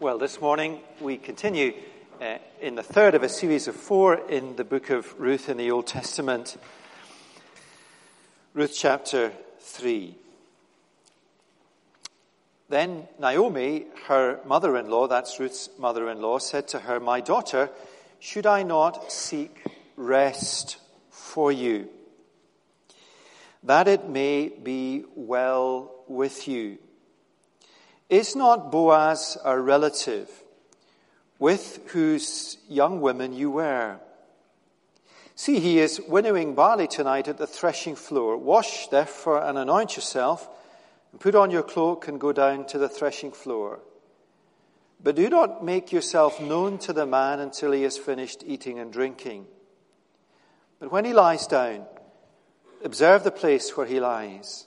Well, this morning we continue uh, in the third of a series of four in the book of Ruth in the Old Testament. Ruth chapter 3. Then Naomi, her mother in law, that's Ruth's mother in law, said to her, My daughter, should I not seek rest for you, that it may be well with you? Is not Boaz a relative with whose young women you were? See, he is winnowing barley tonight at the threshing floor. Wash, therefore, and anoint yourself, and put on your cloak and go down to the threshing floor. But do not make yourself known to the man until he has finished eating and drinking. But when he lies down, observe the place where he lies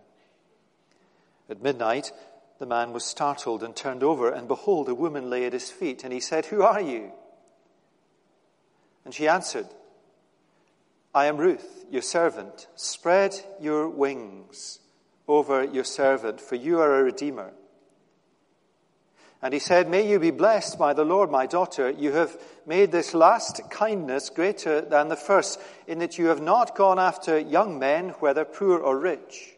At midnight, the man was startled and turned over, and behold, a woman lay at his feet. And he said, Who are you? And she answered, I am Ruth, your servant. Spread your wings over your servant, for you are a redeemer. And he said, May you be blessed by the Lord, my daughter. You have made this last kindness greater than the first, in that you have not gone after young men, whether poor or rich.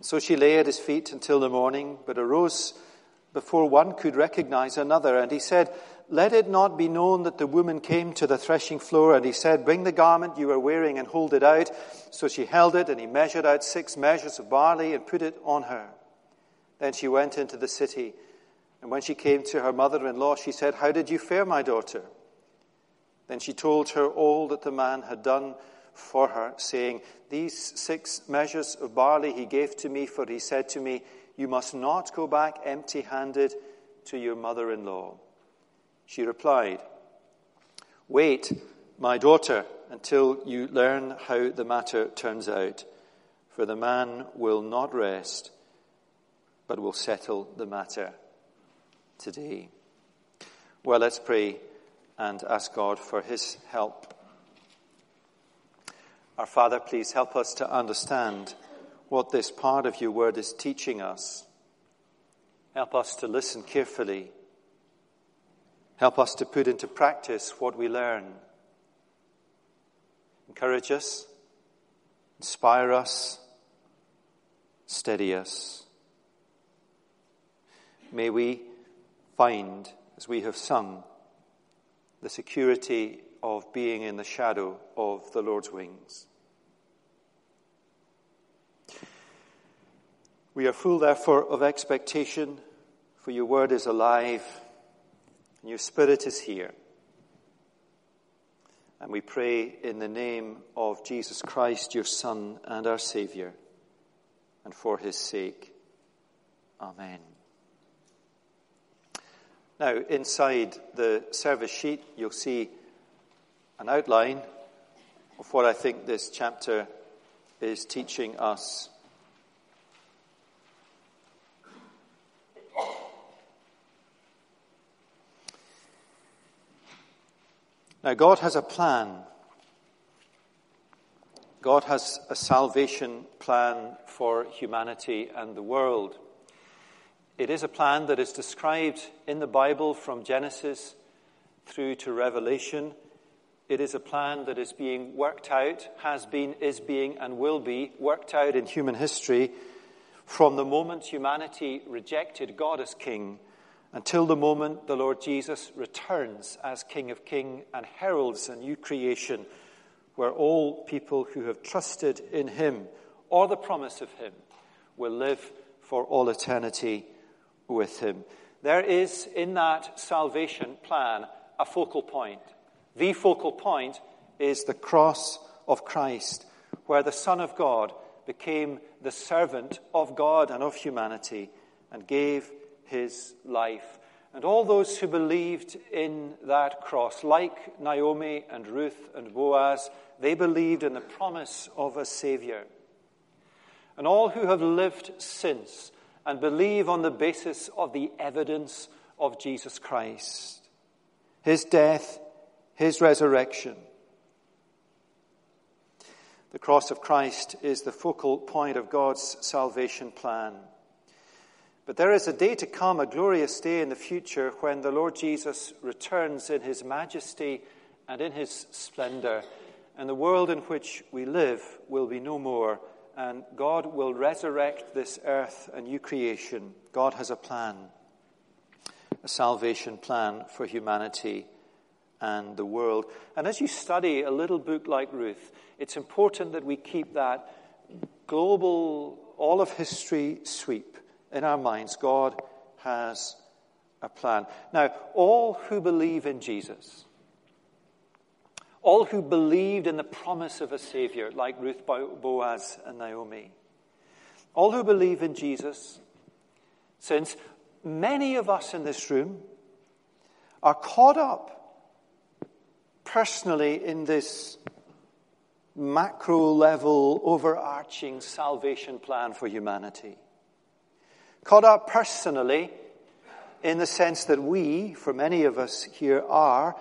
So she lay at his feet until the morning, but arose before one could recognize another. And he said, Let it not be known that the woman came to the threshing floor. And he said, Bring the garment you are wearing and hold it out. So she held it, and he measured out six measures of barley and put it on her. Then she went into the city. And when she came to her mother in law, she said, How did you fare, my daughter? Then she told her all that the man had done for her, saying, These six measures of barley he gave to me, for he said to me, You must not go back empty handed to your mother in law. She replied, Wait, my daughter, until you learn how the matter turns out, for the man will not rest, but will settle the matter today. Well, let's pray and ask God for his help our Father, please help us to understand what this part of your word is teaching us. Help us to listen carefully. Help us to put into practice what we learn. Encourage us, inspire us, steady us. May we find, as we have sung, the security of being in the shadow of the Lord's wings. We are full, therefore, of expectation, for your word is alive, and your spirit is here. And we pray in the name of Jesus Christ, your Son and our Savior, and for his sake. Amen. Now, inside the service sheet, you'll see an outline of what I think this chapter is teaching us. Now, God has a plan. God has a salvation plan for humanity and the world. It is a plan that is described in the Bible from Genesis through to Revelation. It is a plan that is being worked out, has been, is being, and will be worked out in human history from the moment humanity rejected God as king until the moment the Lord Jesus returns as King of Kings and heralds a new creation where all people who have trusted in him or the promise of him will live for all eternity with him. There is in that salvation plan a focal point. The focal point is the cross of Christ, where the Son of God became the servant of God and of humanity and gave his life. And all those who believed in that cross, like Naomi and Ruth and Boaz, they believed in the promise of a Savior. And all who have lived since and believe on the basis of the evidence of Jesus Christ, his death, his resurrection. The cross of Christ is the focal point of God's salvation plan. But there is a day to come, a glorious day in the future, when the Lord Jesus returns in his majesty and in his splendor, and the world in which we live will be no more, and God will resurrect this earth, a new creation. God has a plan, a salvation plan for humanity and the world. And as you study a little book like Ruth, it's important that we keep that global, all of history sweep in our minds, God has a plan. Now, all who believe in Jesus, all who believed in the promise of a Savior, like Ruth, Boaz, and Naomi, all who believe in Jesus, since many of us in this room are caught up personally in this macro level, overarching salvation plan for humanity caught up personally in the sense that we, for many of us here, are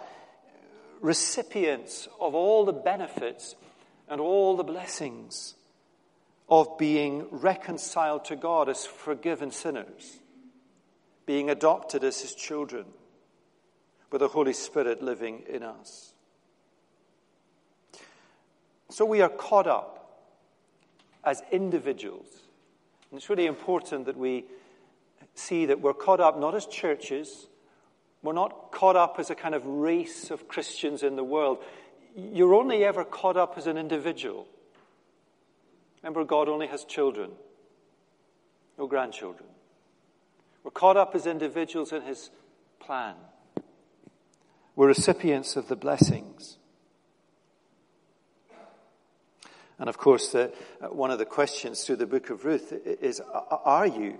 recipients of all the benefits and all the blessings of being reconciled to God as forgiven sinners, being adopted as His children, with the Holy Spirit living in us. So we are caught up as individuals. And it's really important that we see that we're caught up not as churches, we're not caught up as a kind of race of Christians in the world. You're only ever caught up as an individual. Remember, God only has children, no grandchildren. We're caught up as individuals in His plan. We're recipients of the blessings. And of course, the, uh, one of the questions through the book of Ruth is Are you?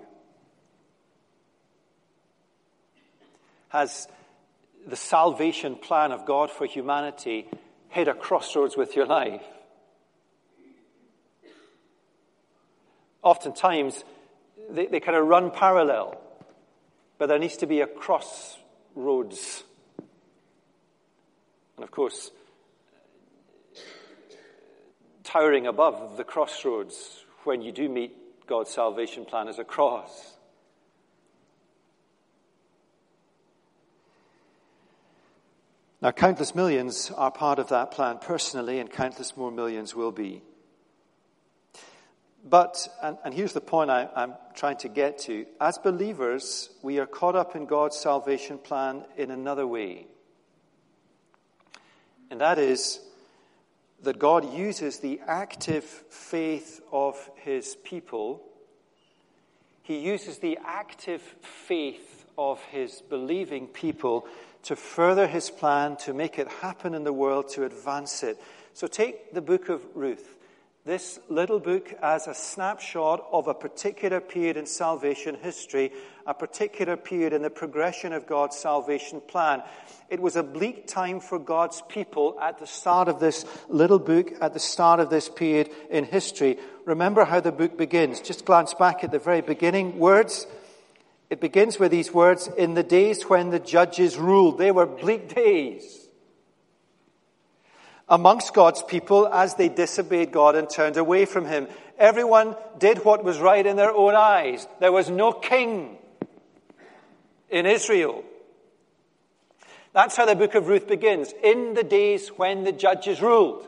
Has the salvation plan of God for humanity hit a crossroads with your life? Oftentimes, they, they kind of run parallel, but there needs to be a crossroads. And of course, towering above the crossroads when you do meet God's salvation plan is a cross. Now, countless millions are part of that plan personally, and countless more millions will be. But, and, and here's the point I, I'm trying to get to as believers, we are caught up in God's salvation plan in another way. And that is that God uses the active faith of his people. He uses the active faith of his believing people to further his plan, to make it happen in the world, to advance it. So take the book of Ruth, this little book as a snapshot of a particular period in salvation history, a particular period in the progression of God's salvation plan. It was a bleak time for God's people at the start of this little book, at the start of this period in history. Remember how the book begins. Just glance back at the very beginning words. It begins with these words In the days when the judges ruled, they were bleak days. Amongst God's people, as they disobeyed God and turned away from Him, everyone did what was right in their own eyes. There was no king in Israel. That's how the book of Ruth begins. In the days when the judges ruled.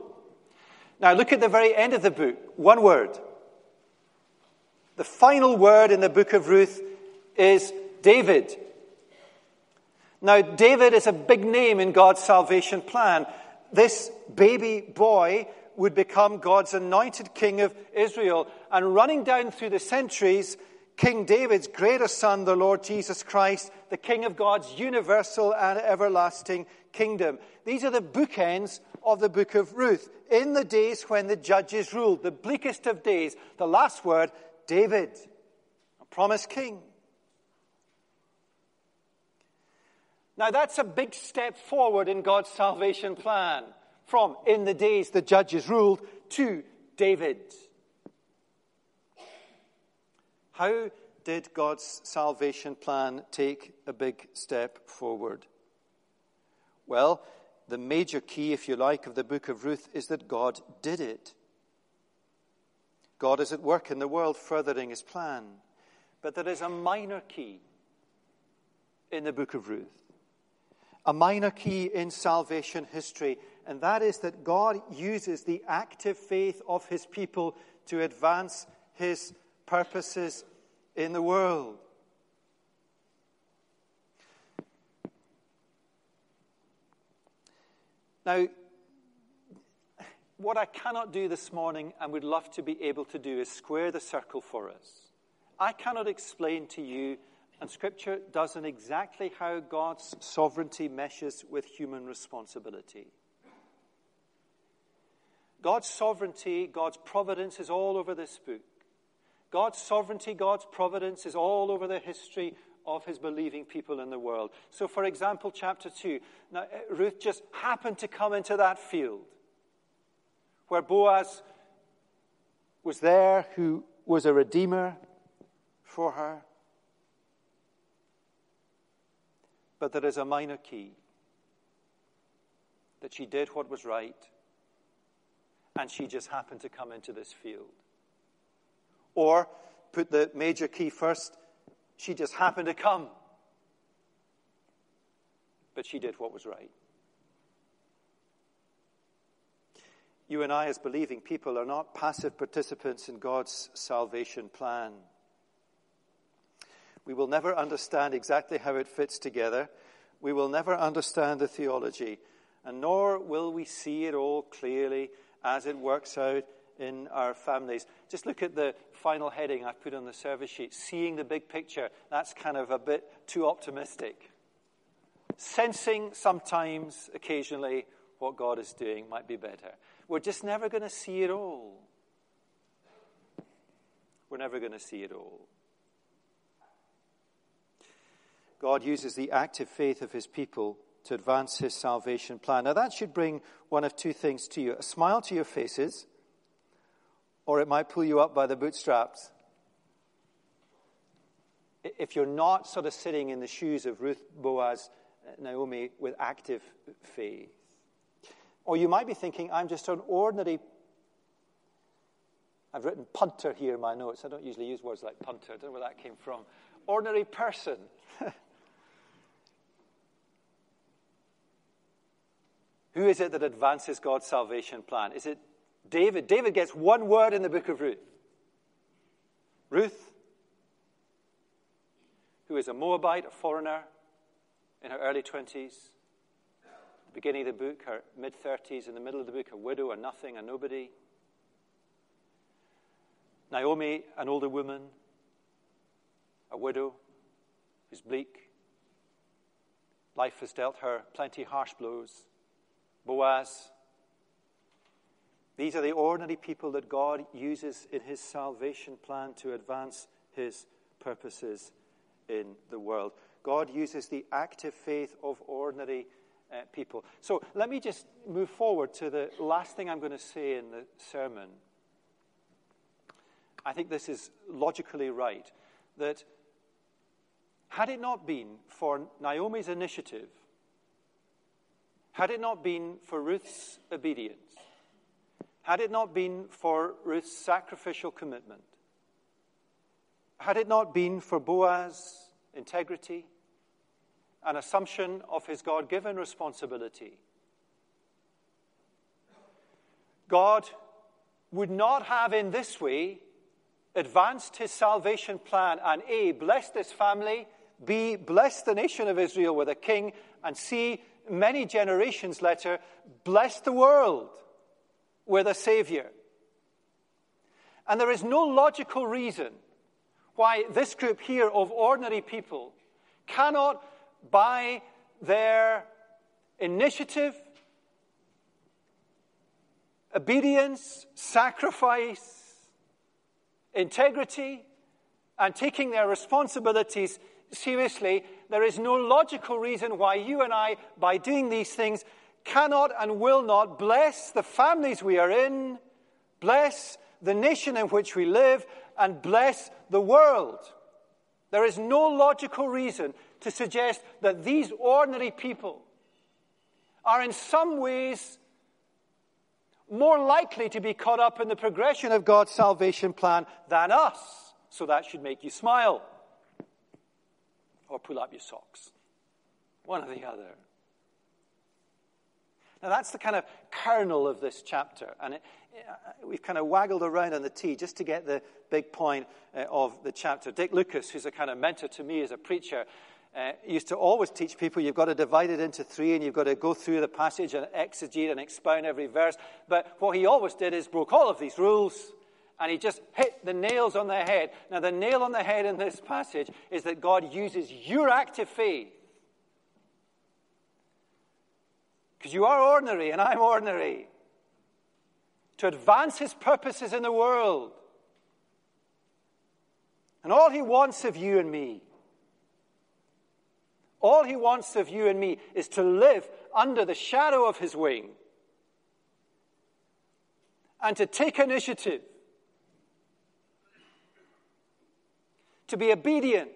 Now look at the very end of the book. One word. The final word in the book of Ruth is David. Now, David is a big name in God's salvation plan. This baby boy would become God's anointed king of Israel. And running down through the centuries, King David's greater son, the Lord Jesus Christ, the King of God's universal and everlasting kingdom. These are the bookends of the book of Ruth. In the days when the judges ruled, the bleakest of days, the last word, David, a promised king. Now, that's a big step forward in God's salvation plan from in the days the judges ruled to David. How did God's salvation plan take a big step forward? Well, the major key, if you like, of the book of Ruth is that God did it. God is at work in the world furthering his plan. But there is a minor key in the book of Ruth a minor key in salvation history, and that is that God uses the active faith of his people to advance his purposes in the world. Now, what I cannot do this morning and would love to be able to do is square the circle for us. I cannot explain to you and Scripture doesn't exactly how God's sovereignty meshes with human responsibility. God's sovereignty, God's providence is all over this book. God's sovereignty, God's providence is all over the history of his believing people in the world. So, for example, chapter 2. Now, eh, Ruth just happened to come into that field where Boaz was there, who was a redeemer for her. But there is a minor key that she did what was right, and she just happened to come into this field. Or, put the major key first, she just happened to come, but she did what was right. You and I, as believing people, are not passive participants in God's salvation plan. We will never understand exactly how it fits together. We will never understand the theology, and nor will we see it all clearly as it works out in our families. Just look at the final heading I've put on the service sheet seeing the big picture. That's kind of a bit too optimistic. Sensing sometimes, occasionally, what God is doing might be better. We're just never going to see it all. We're never going to see it all. God uses the active faith of his people to advance his salvation plan. Now, that should bring one of two things to you a smile to your faces, or it might pull you up by the bootstraps. If you're not sort of sitting in the shoes of Ruth, Boaz, Naomi with active faith. Or you might be thinking, I'm just an ordinary. I've written punter here in my notes. I don't usually use words like punter. I don't know where that came from. Ordinary person. Who is it that advances God's salvation plan? Is it David? David gets one word in the book of Ruth. Ruth, who is a Moabite, a foreigner, in her early 20s, beginning of the book, her mid 30s, in the middle of the book, a widow, a nothing, a nobody. Naomi, an older woman, a widow, who's bleak. Life has dealt her plenty harsh blows. Boaz. These are the ordinary people that God uses in his salvation plan to advance his purposes in the world. God uses the active faith of ordinary uh, people. So let me just move forward to the last thing I'm going to say in the sermon. I think this is logically right that had it not been for Naomi's initiative had it not been for Ruth's obedience, had it not been for Ruth's sacrificial commitment, had it not been for Boaz's integrity, an assumption of his God given responsibility, God would not have in this way advanced his salvation plan and A, blessed his family, B, blessed the nation of Israel with a king, and C, many generations later, bless the world with a savior. And there is no logical reason why this group here of ordinary people cannot, by their initiative, obedience, sacrifice, integrity, and taking their responsibilities seriously, there is no logical reason why you and I, by doing these things, cannot and will not bless the families we are in, bless the nation in which we live, and bless the world. There is no logical reason to suggest that these ordinary people are in some ways more likely to be caught up in the progression of God's salvation plan than us. So that should make you smile or pull up your socks. One or the other. Now, that's the kind of kernel of this chapter. And it, we've kind of waggled around on the T just to get the big point uh, of the chapter. Dick Lucas, who's a kind of mentor to me as a preacher, uh, used to always teach people you've got to divide it into three and you've got to go through the passage and exegete and expound every verse. But what he always did is broke all of these rules and he just hit the nails on the head. Now, the nail on the head in this passage is that God uses your active faith. Because you are ordinary and I'm ordinary. To advance his purposes in the world. And all he wants of you and me all he wants of you and me is to live under the shadow of his wing and to take initiative, to be obedient,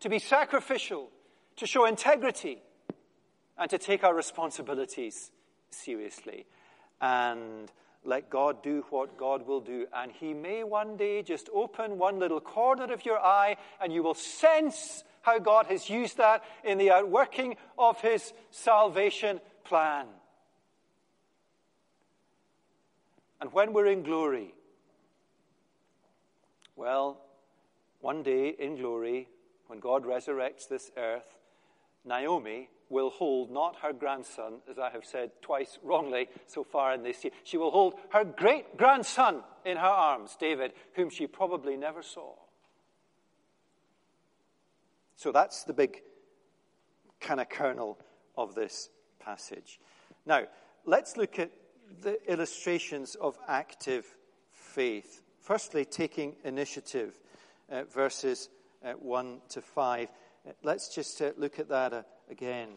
to be sacrificial, to show integrity, and to take our responsibilities seriously. And let God do what God will do. And He may one day just open one little corner of your eye, and you will sense how God has used that in the outworking of his salvation plan. And when we're in glory, well, one day in glory, when God resurrects this earth, Naomi will hold not her grandson, as I have said twice wrongly so far in this year. She will hold her great grandson in her arms, David, whom she probably never saw. So that's the big kind of kernel of this passage. Now, let's look at the illustrations of active faith. Firstly, taking initiative, uh, verses uh, 1 to 5. Uh, let's just uh, look at that uh, again.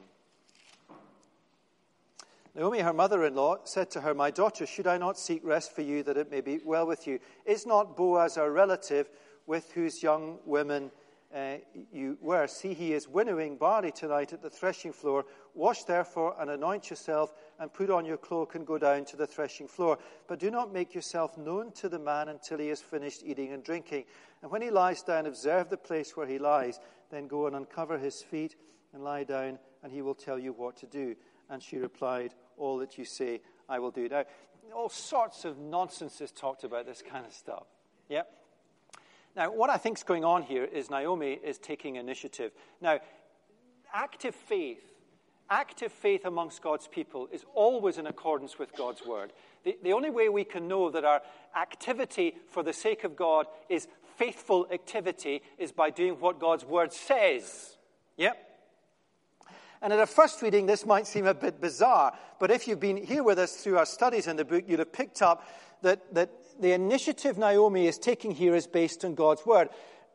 Naomi, her mother in law, said to her, My daughter, should I not seek rest for you that it may be well with you? Is not Boaz our relative with whose young women uh, you were. See, he is winnowing barley tonight at the threshing floor. Wash therefore and anoint yourself and put on your cloak and go down to the threshing floor. But do not make yourself known to the man until he has finished eating and drinking. And when he lies down, observe the place where he lies. Then go and uncover his feet and lie down, and he will tell you what to do. And she replied, All that you say, I will do. Now, all sorts of nonsense is talked about this kind of stuff. Yeah? Now, what I think is going on here is Naomi is taking initiative. Now, active faith, active faith amongst God's people is always in accordance with God's word. The, the only way we can know that our activity for the sake of God is faithful activity is by doing what God's word says. Yep. And at a first reading, this might seem a bit bizarre, but if you've been here with us through our studies in the book, you'd have picked up that, that the initiative Naomi is taking here is based on God's word.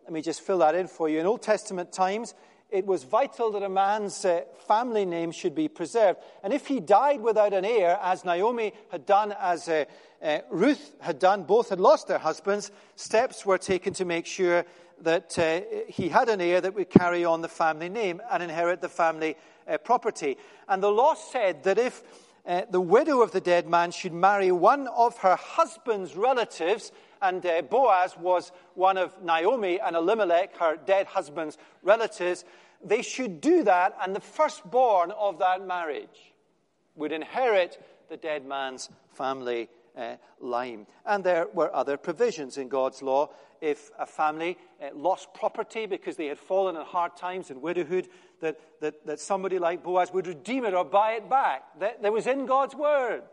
Let me just fill that in for you. In Old Testament times, it was vital that a man's uh, family name should be preserved. And if he died without an heir, as Naomi had done, as uh, uh, Ruth had done, both had lost their husbands, steps were taken to make sure that uh, he had an heir that would carry on the family name and inherit the family uh, property. And the law said that if uh, the widow of the dead man should marry one of her husband's relatives, and uh, Boaz was one of Naomi and Elimelech, her dead husband's relatives. They should do that, and the firstborn of that marriage would inherit the dead man's family uh, line. And there were other provisions in God's law if a family uh, lost property because they had fallen in hard times and widowhood, that, that, that somebody like Boaz would redeem it or buy it back. That, that was in God's word.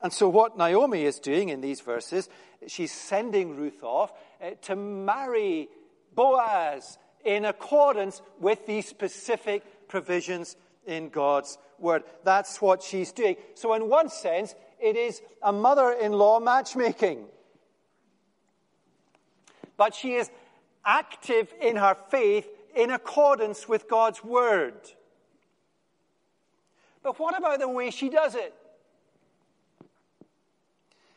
And so, what Naomi is doing in these verses, she's sending Ruth off uh, to marry Boaz in accordance with these specific provisions in God's word. That's what she's doing. So, in one sense, it is a mother in law matchmaking. But she is active in her faith in accordance with God's word. But what about the way she does it?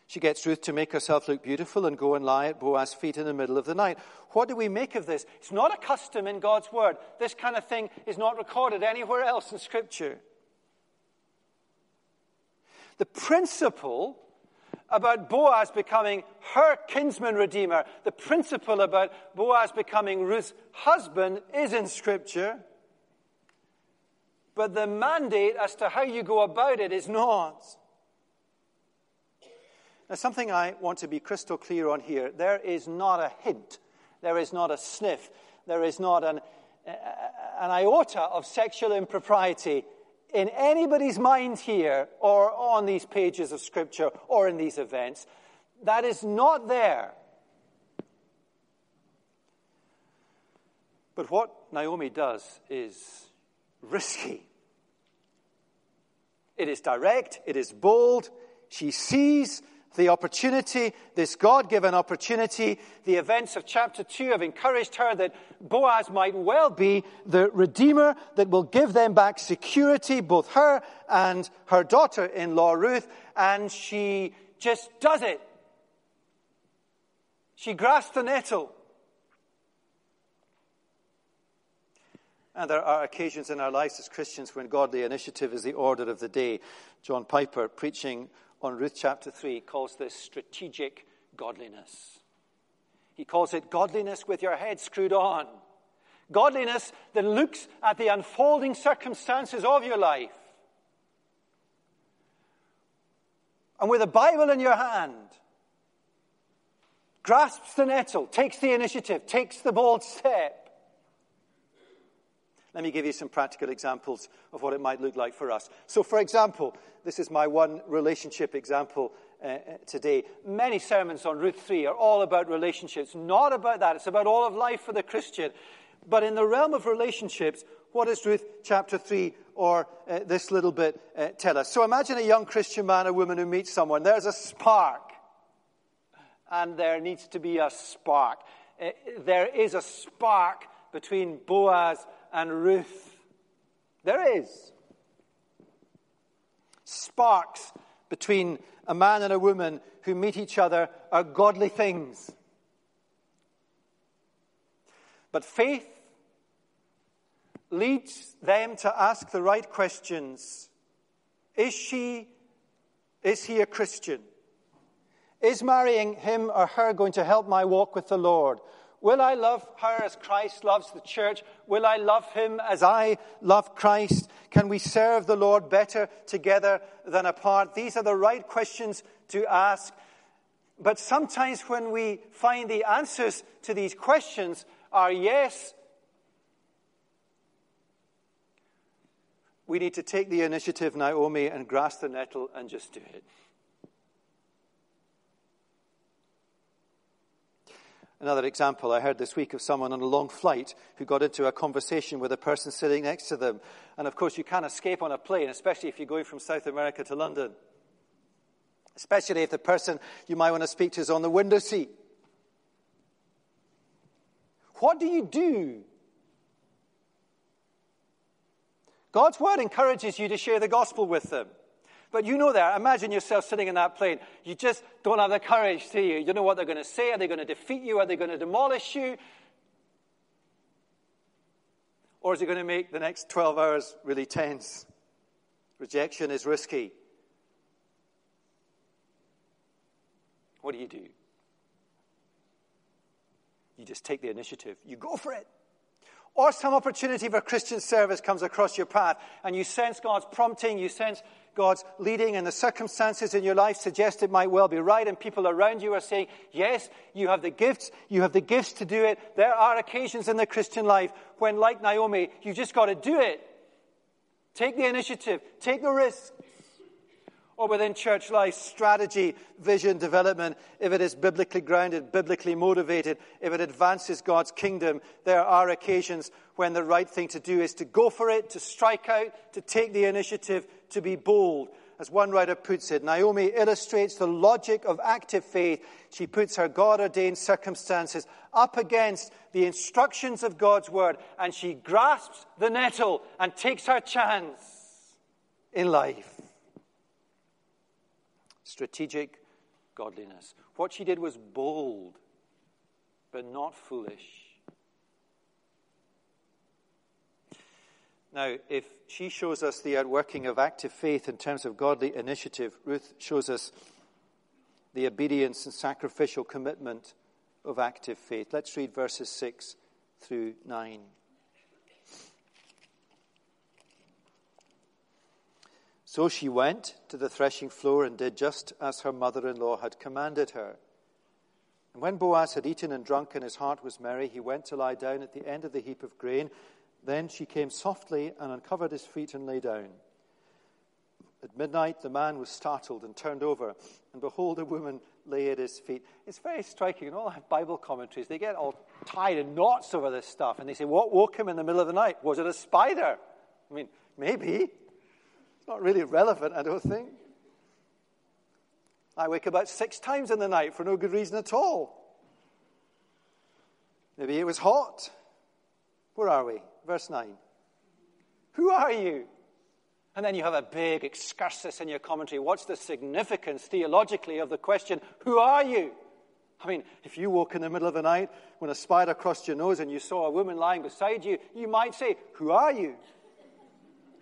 She gets Ruth to make herself look beautiful and go and lie at Boaz's feet in the middle of the night. What do we make of this? It's not a custom in God's word. This kind of thing is not recorded anywhere else in Scripture. The principle about Boaz becoming her kinsman redeemer, the principle about Boaz becoming Ruth's husband is in Scripture. But the mandate as to how you go about it is not. Now, something I want to be crystal clear on here there is not a hint, there is not a sniff, there is not an, an iota of sexual impropriety in anybody's mind here or on these pages of Scripture or in these events. That is not there. But what Naomi does is risky. It is direct, it is bold. She sees the opportunity, this God given opportunity, the events of chapter 2 have encouraged her that Boaz might well be the Redeemer that will give them back security, both her and her daughter in law Ruth, and she just does it. She grasps the nettle. And there are occasions in our lives as Christians when godly initiative is the order of the day. John Piper, preaching on Ruth chapter 3 calls this strategic godliness. He calls it godliness with your head screwed on. Godliness that looks at the unfolding circumstances of your life. And with a Bible in your hand, grasps the nettle, takes the initiative, takes the bold step. Let me give you some practical examples of what it might look like for us. So, for example, this is my one relationship example uh, uh, today. Many sermons on Ruth 3 are all about relationships, not about that. It's about all of life for the Christian. But in the realm of relationships, what does Ruth chapter 3 or uh, this little bit uh, tell us? So imagine a young Christian man or woman who meets someone. There's a spark. And there needs to be a spark. Uh, there is a spark between Boaz and Ruth. There is. Sparks between a man and a woman who meet each other are godly things. But faith leads them to ask the right questions. Is she, is he a Christian? Is marrying him or her going to help my walk with the Lord? Will I love her as Christ loves the church? Will I love him as I love Christ? Can we serve the Lord better together than apart? These are the right questions to ask. But sometimes when we find the answers to these questions are yes, we need to take the initiative, Naomi, and grasp the nettle and just do it. Another example I heard this week of someone on a long flight who got into a conversation with a person sitting next to them. And of course, you can't escape on a plane, especially if you're going from South America to London. Especially if the person you might want to speak to is on the window seat. What do you do? God's word encourages you to share the gospel with them. But you know that. Imagine yourself sitting in that plane. You just don't have the courage, do you? You don't know what they're going to say. Are they going to defeat you? Are they going to demolish you? Or is it going to make the next 12 hours really tense? Rejection is risky. What do you do? You just take the initiative. You go for it. Or some opportunity for Christian service comes across your path and you sense God's prompting, you sense God's leading and the circumstances in your life suggest it might well be right, and people around you are saying, Yes, you have the gifts, you have the gifts to do it. There are occasions in the Christian life when, like Naomi, you just got to do it. Take the initiative, take the risk or within church life, strategy, vision, development, if it is biblically grounded, biblically motivated, if it advances God's kingdom, there are occasions when the right thing to do is to go for it, to strike out, to take the initiative, to be bold. As one writer puts it, Naomi illustrates the logic of active faith. She puts her God ordained circumstances up against the instructions of God's word, and she grasps the nettle and takes her chance in life strategic godliness. What she did was bold, but not foolish. Now, if she shows us the outworking of active faith in terms of godly initiative, Ruth shows us the obedience and sacrificial commitment of active faith. Let's read verses 6 through 9. So she went to the threshing floor and did just as her mother in law had commanded her. And when Boaz had eaten and drunk and his heart was merry, he went to lie down at the end of the heap of grain. Then she came softly and uncovered his feet and lay down. At midnight, the man was startled and turned over, and behold, a woman lay at his feet. It's very striking. In all the Bible commentaries, they get all tied in knots over this stuff, and they say, What woke him in the middle of the night? Was it a spider? I mean, maybe. Not really relevant, I don't think. I wake about six times in the night for no good reason at all. Maybe it was hot. Where are we? Verse 9. Who are you? And then you have a big excursus in your commentary. What's the significance theologically of the question, Who are you? I mean, if you woke in the middle of the night when a spider crossed your nose and you saw a woman lying beside you, you might say, Who are you?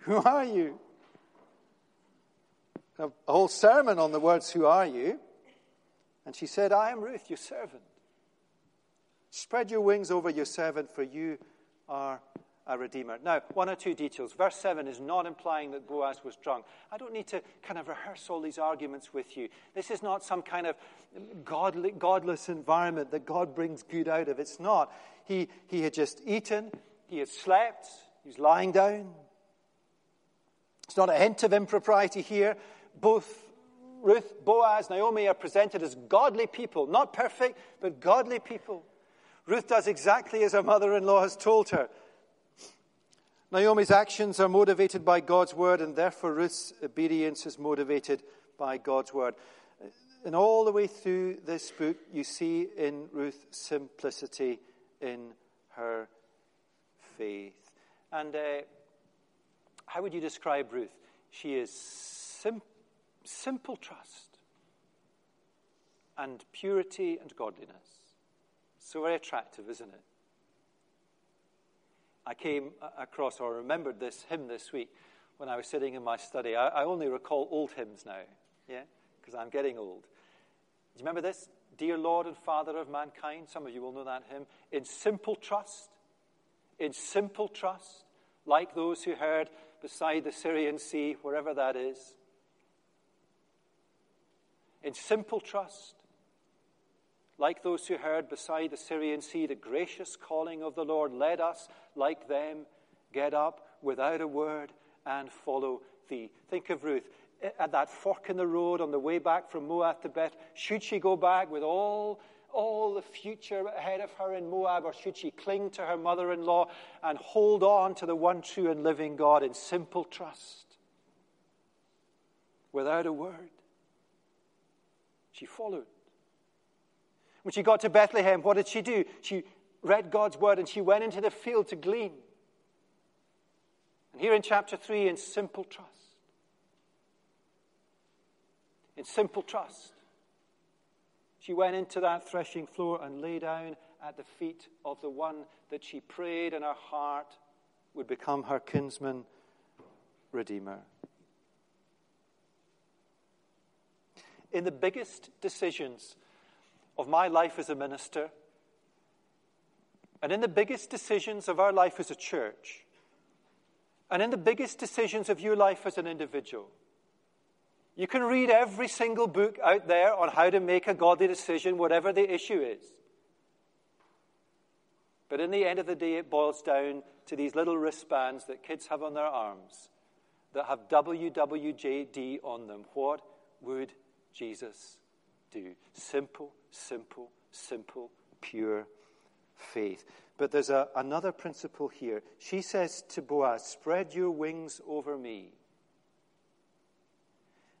Who are you? A whole sermon on the words, Who are you? And she said, I am Ruth, your servant. Spread your wings over your servant, for you are a redeemer. Now, one or two details. Verse 7 is not implying that Boaz was drunk. I don't need to kind of rehearse all these arguments with you. This is not some kind of godly, godless environment that God brings good out of. It's not. He, he had just eaten, he had slept, he was lying down. It's not a hint of impropriety here both Ruth, Boaz, Naomi are presented as godly people, not perfect, but godly people. Ruth does exactly as her mother in law has told her. Naomi's actions are motivated by God's word, and therefore Ruth's obedience is motivated by God's word. And all the way through this book, you see in Ruth simplicity in her faith. And uh, how would you describe Ruth? She is simple simple trust and purity and godliness. So very attractive, isn't it? I came across or remembered this hymn this week when I was sitting in my study. I, I only recall old hymns now, yeah, because I'm getting old. Do you remember this? Dear Lord and Father of mankind. Some of you will know that hymn. In simple trust, in simple trust, like those who heard beside the Syrian sea, wherever that is in simple trust, like those who heard beside the Syrian sea the gracious calling of the Lord, let us, like them, get up without a word and follow thee. Think of Ruth eh, at that fork in the road on the way back from Moab to Beth. Should she go back with all, all the future ahead of her in Moab, or should she cling to her mother in law and hold on to the one true and living God in simple trust without a word? She followed. When she got to Bethlehem, what did she do? She read God's word and she went into the field to glean. And here in chapter 3, in simple trust, in simple trust, she went into that threshing floor and lay down at the feet of the one that she prayed in her heart would become her kinsman redeemer. In the biggest decisions of my life as a minister and in the biggest decisions of our life as a church and in the biggest decisions of your life as an individual, You can read every single book out there on how to make a godly decision, whatever the issue is. But in the end of the day, it boils down to these little wristbands that kids have on their arms that have WWJD on them. What would Jesus do? Simple, simple, simple, pure faith. But there's a, another principle here. She says to Boaz, Spread your wings over me.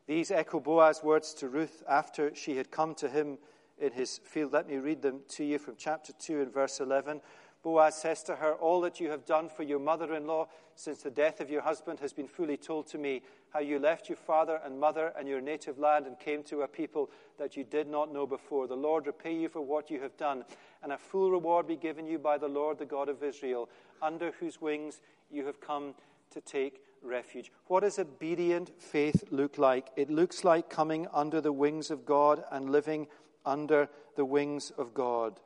These echo Boaz's words to Ruth after she had come to him in his field. Let me read them to you from chapter 2 and verse 11. Boaz says to her, All that you have done for your mother in law since the death of your husband has been fully told to me. How you left your father and mother and your native land and came to a people that you did not know before. The Lord repay you for what you have done, and a full reward be given you by the Lord, the God of Israel, under whose wings you have come to take refuge. What does obedient faith look like? It looks like coming under the wings of God and living under the wings of God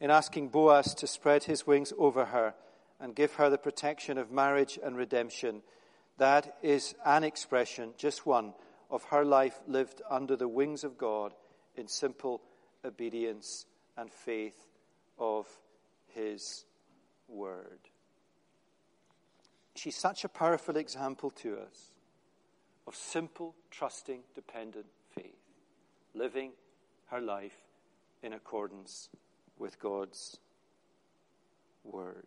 in asking Boaz to spread his wings over her and give her the protection of marriage and redemption. That is an expression, just one, of her life lived under the wings of God in simple obedience and faith of his word. She's such a powerful example to us of simple, trusting, dependent faith, living her life in accordance with God's word.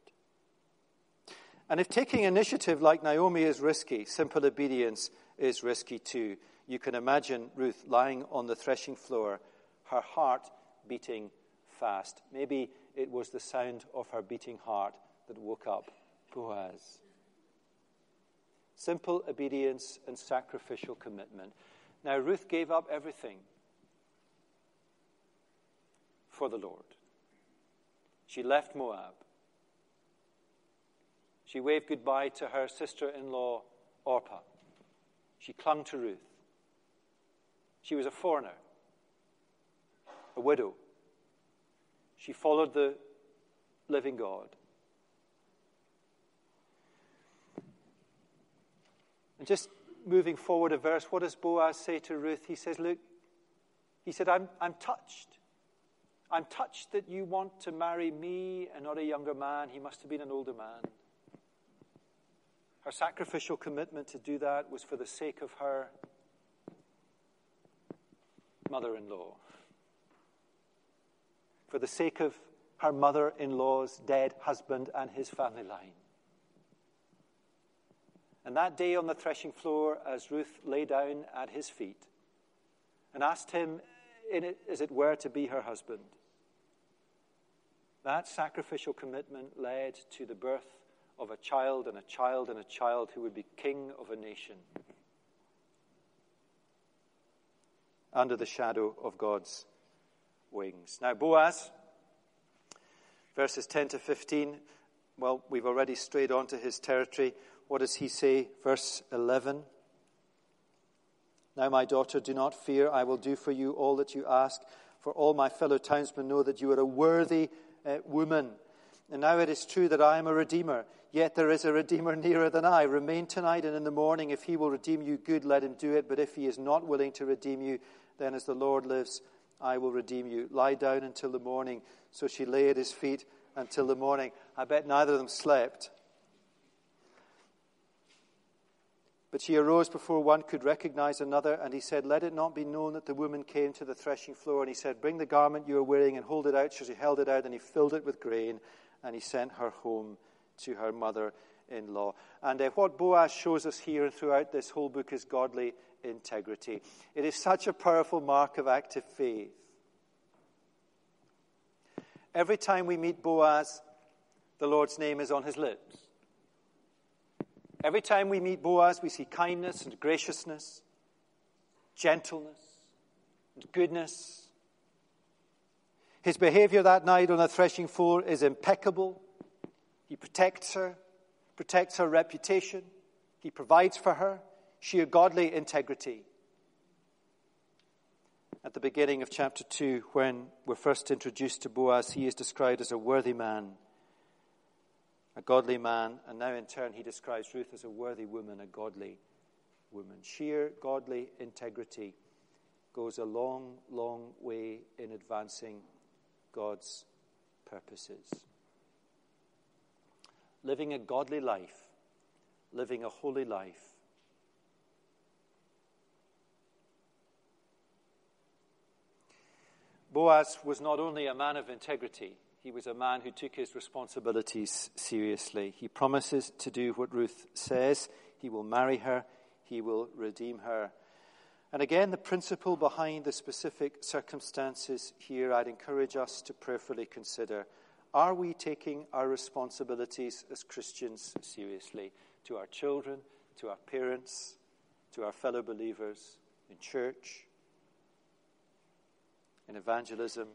And if taking initiative like Naomi is risky, simple obedience is risky too. You can imagine Ruth lying on the threshing floor, her heart beating fast. Maybe it was the sound of her beating heart that woke up Boaz. Simple obedience and sacrificial commitment. Now, Ruth gave up everything for the Lord. She left Moab. She waved goodbye to her sister in law, Orpah. She clung to Ruth. She was a foreigner, a widow. She followed the living God. And just moving forward a verse, what does Boaz say to Ruth? He says, Look, he said, I'm, I'm touched. I'm touched that you want to marry me and not a younger man. He must have been an older man. Her sacrificial commitment to do that was for the sake of her mother in law, for the sake of her mother in law's dead husband and his family line. And that day on the threshing floor, as Ruth lay down at his feet and asked him, it, as it were, to be her husband, that sacrificial commitment led to the birth of a child and a child and a child who would be king of a nation under the shadow of God's wings. Now, Boaz, verses 10 to 15, well, we've already strayed onto his territory. What does he say? Verse 11. Now, my daughter, do not fear. I will do for you all that you ask, for all my fellow townsmen know that you are a worthy uh, woman. And now it is true that I am a redeemer, yet there is a redeemer nearer than I. Remain tonight, and in the morning, if he will redeem you, good, let him do it. But if he is not willing to redeem you, then as the Lord lives, I will redeem you. Lie down until the morning. So she lay at his feet until the morning. I bet neither of them slept. But she arose before one could recognize another, and he said, Let it not be known that the woman came to the threshing floor. And he said, Bring the garment you are wearing and hold it out. So she held it out, and he filled it with grain, and he sent her home to her mother in law. And uh, what Boaz shows us here and throughout this whole book is godly integrity. It is such a powerful mark of active faith. Every time we meet Boaz, the Lord's name is on his lips. Every time we meet Boaz, we see kindness and graciousness, gentleness and goodness. His behavior that night on the threshing floor is impeccable. He protects her, protects her reputation, he provides for her, sheer godly integrity. At the beginning of chapter 2, when we're first introduced to Boaz, he is described as a worthy man a godly man, and now in turn he describes Ruth as a worthy woman, a godly woman. Sheer godly integrity goes a long, long way in advancing God's purposes. Living a godly life, living a holy life. Boaz was not only a man of integrity, he was a man who took his responsibilities seriously. He promises to do what Ruth says. He will marry her, he will redeem her. And again, the principle behind the specific circumstances here, I'd encourage us to prayerfully consider. Are we taking our responsibilities as Christians seriously? To our children, to our parents, to our fellow believers, in church, in evangelism.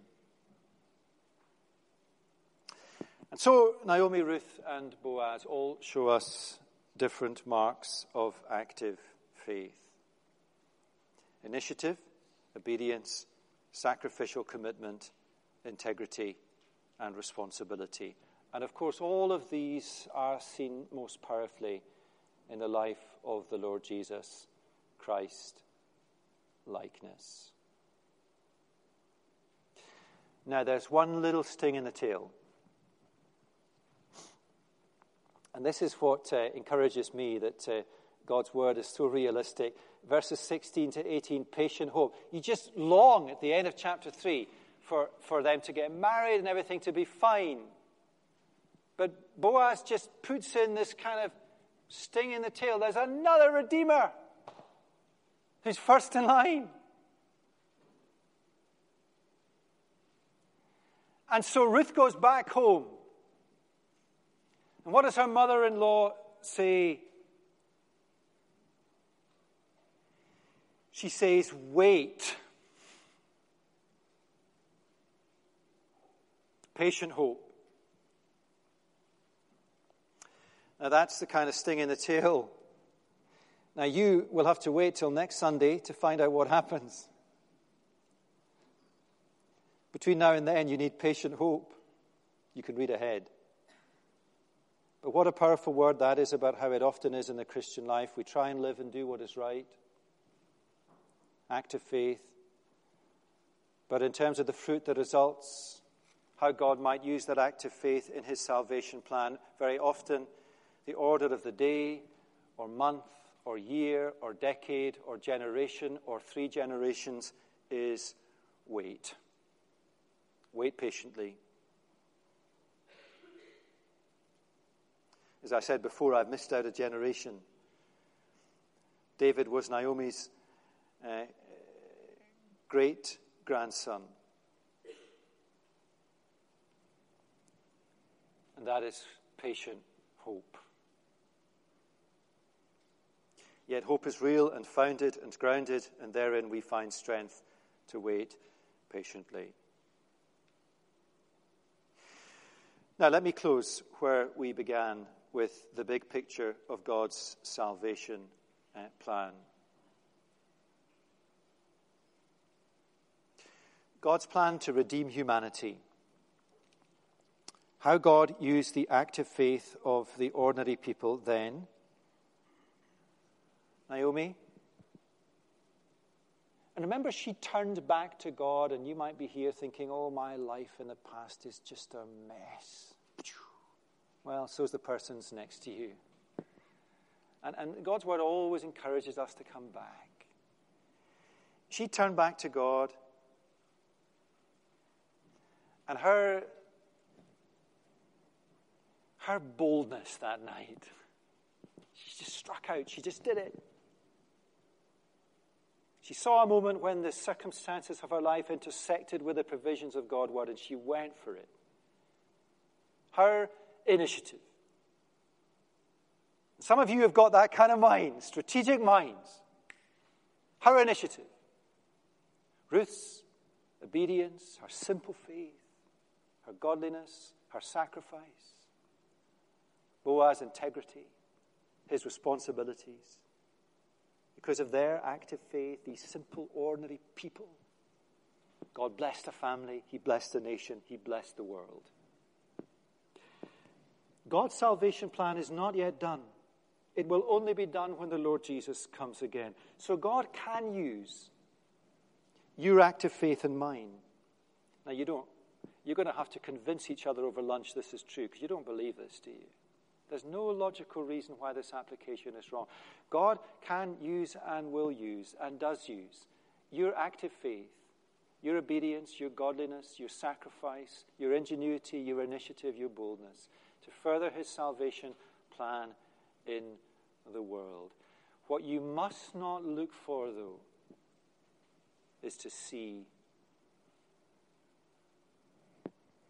And so, Naomi, Ruth, and Boaz all show us different marks of active faith initiative, obedience, sacrificial commitment, integrity, and responsibility. And of course, all of these are seen most powerfully in the life of the Lord Jesus Christ likeness. Now, there's one little sting in the tail. And this is what uh, encourages me that uh, God's word is so realistic. Verses 16 to 18, patient hope. You just long at the end of chapter 3 for, for them to get married and everything to be fine. But Boaz just puts in this kind of sting in the tail. There's another Redeemer who's first in line. And so Ruth goes back home. And what does her mother in law say? She says, Wait. Patient hope. Now, that's the kind of sting in the tail. Now, you will have to wait till next Sunday to find out what happens. Between now and then, you need patient hope. You can read ahead. But what a powerful word that is about how it often is in the Christian life. We try and live and do what is right, act of faith. But in terms of the fruit that results, how God might use that act of faith in his salvation plan, very often the order of the day or month or year or decade or generation or three generations is wait. Wait patiently. As I said before, I've missed out a generation. David was Naomi's uh, great grandson. And that is patient hope. Yet hope is real and founded and grounded, and therein we find strength to wait patiently. Now, let me close where we began with the big picture of God's salvation uh, plan. God's plan to redeem humanity. How God used the active faith of the ordinary people then. Naomi. And remember, she turned back to God, and you might be here thinking, oh, my life in the past is just a mess. Well, so is the person's next to you. And, and God's word always encourages us to come back. She turned back to God, and her, her boldness that night, she just struck out. She just did it. She saw a moment when the circumstances of her life intersected with the provisions of God's word, and she went for it. Her initiative. Some of you have got that kind of mind, strategic minds. Her initiative. Ruth's obedience, her simple faith, her godliness, her sacrifice. Boaz's integrity, his responsibilities. Because of their active faith, these simple, ordinary people, God blessed a family, He blessed a nation, He blessed the world. God's salvation plan is not yet done. It will only be done when the Lord Jesus comes again. So God can use your active faith and mine. Now, you don't, you're going to have to convince each other over lunch this is true because you don't believe this, do you? There's no logical reason why this application is wrong. God can use and will use and does use your active faith, your obedience, your godliness, your sacrifice, your ingenuity, your initiative, your boldness to further his salvation plan in the world. What you must not look for, though, is to see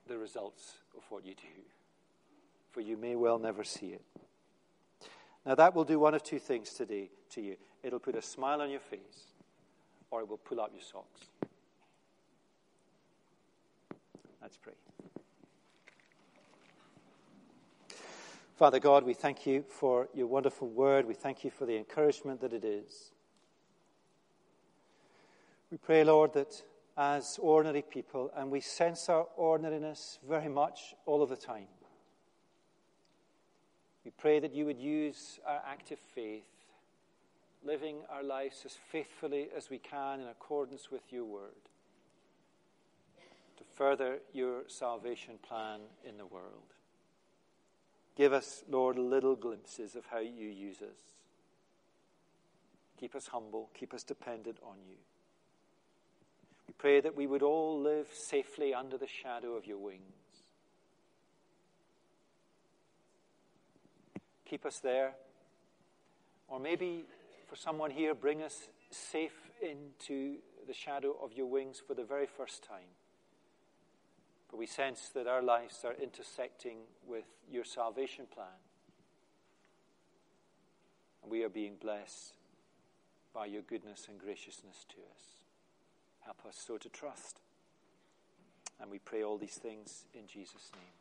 the results of what you do, for you may well never see it. Now, that will do one of two things today to you it'll put a smile on your face, or it will pull up your socks. Let's pray. Father God, we thank you for your wonderful word. We thank you for the encouragement that it is. We pray, Lord, that as ordinary people, and we sense our ordinariness very much all of the time, we pray that you would use our active faith, living our lives as faithfully as we can in accordance with your word, to further your salvation plan in the world. Give us, Lord, little glimpses of how you use us. Keep us humble, keep us dependent on you. We pray that we would all live safely under the shadow of your wings. Keep us there. Or maybe for someone here, bring us safe into the shadow of your wings for the very first time. But we sense that our lives are intersecting with your salvation plan. And we are being blessed by your goodness and graciousness to us. Help us so to trust. And we pray all these things in Jesus' name.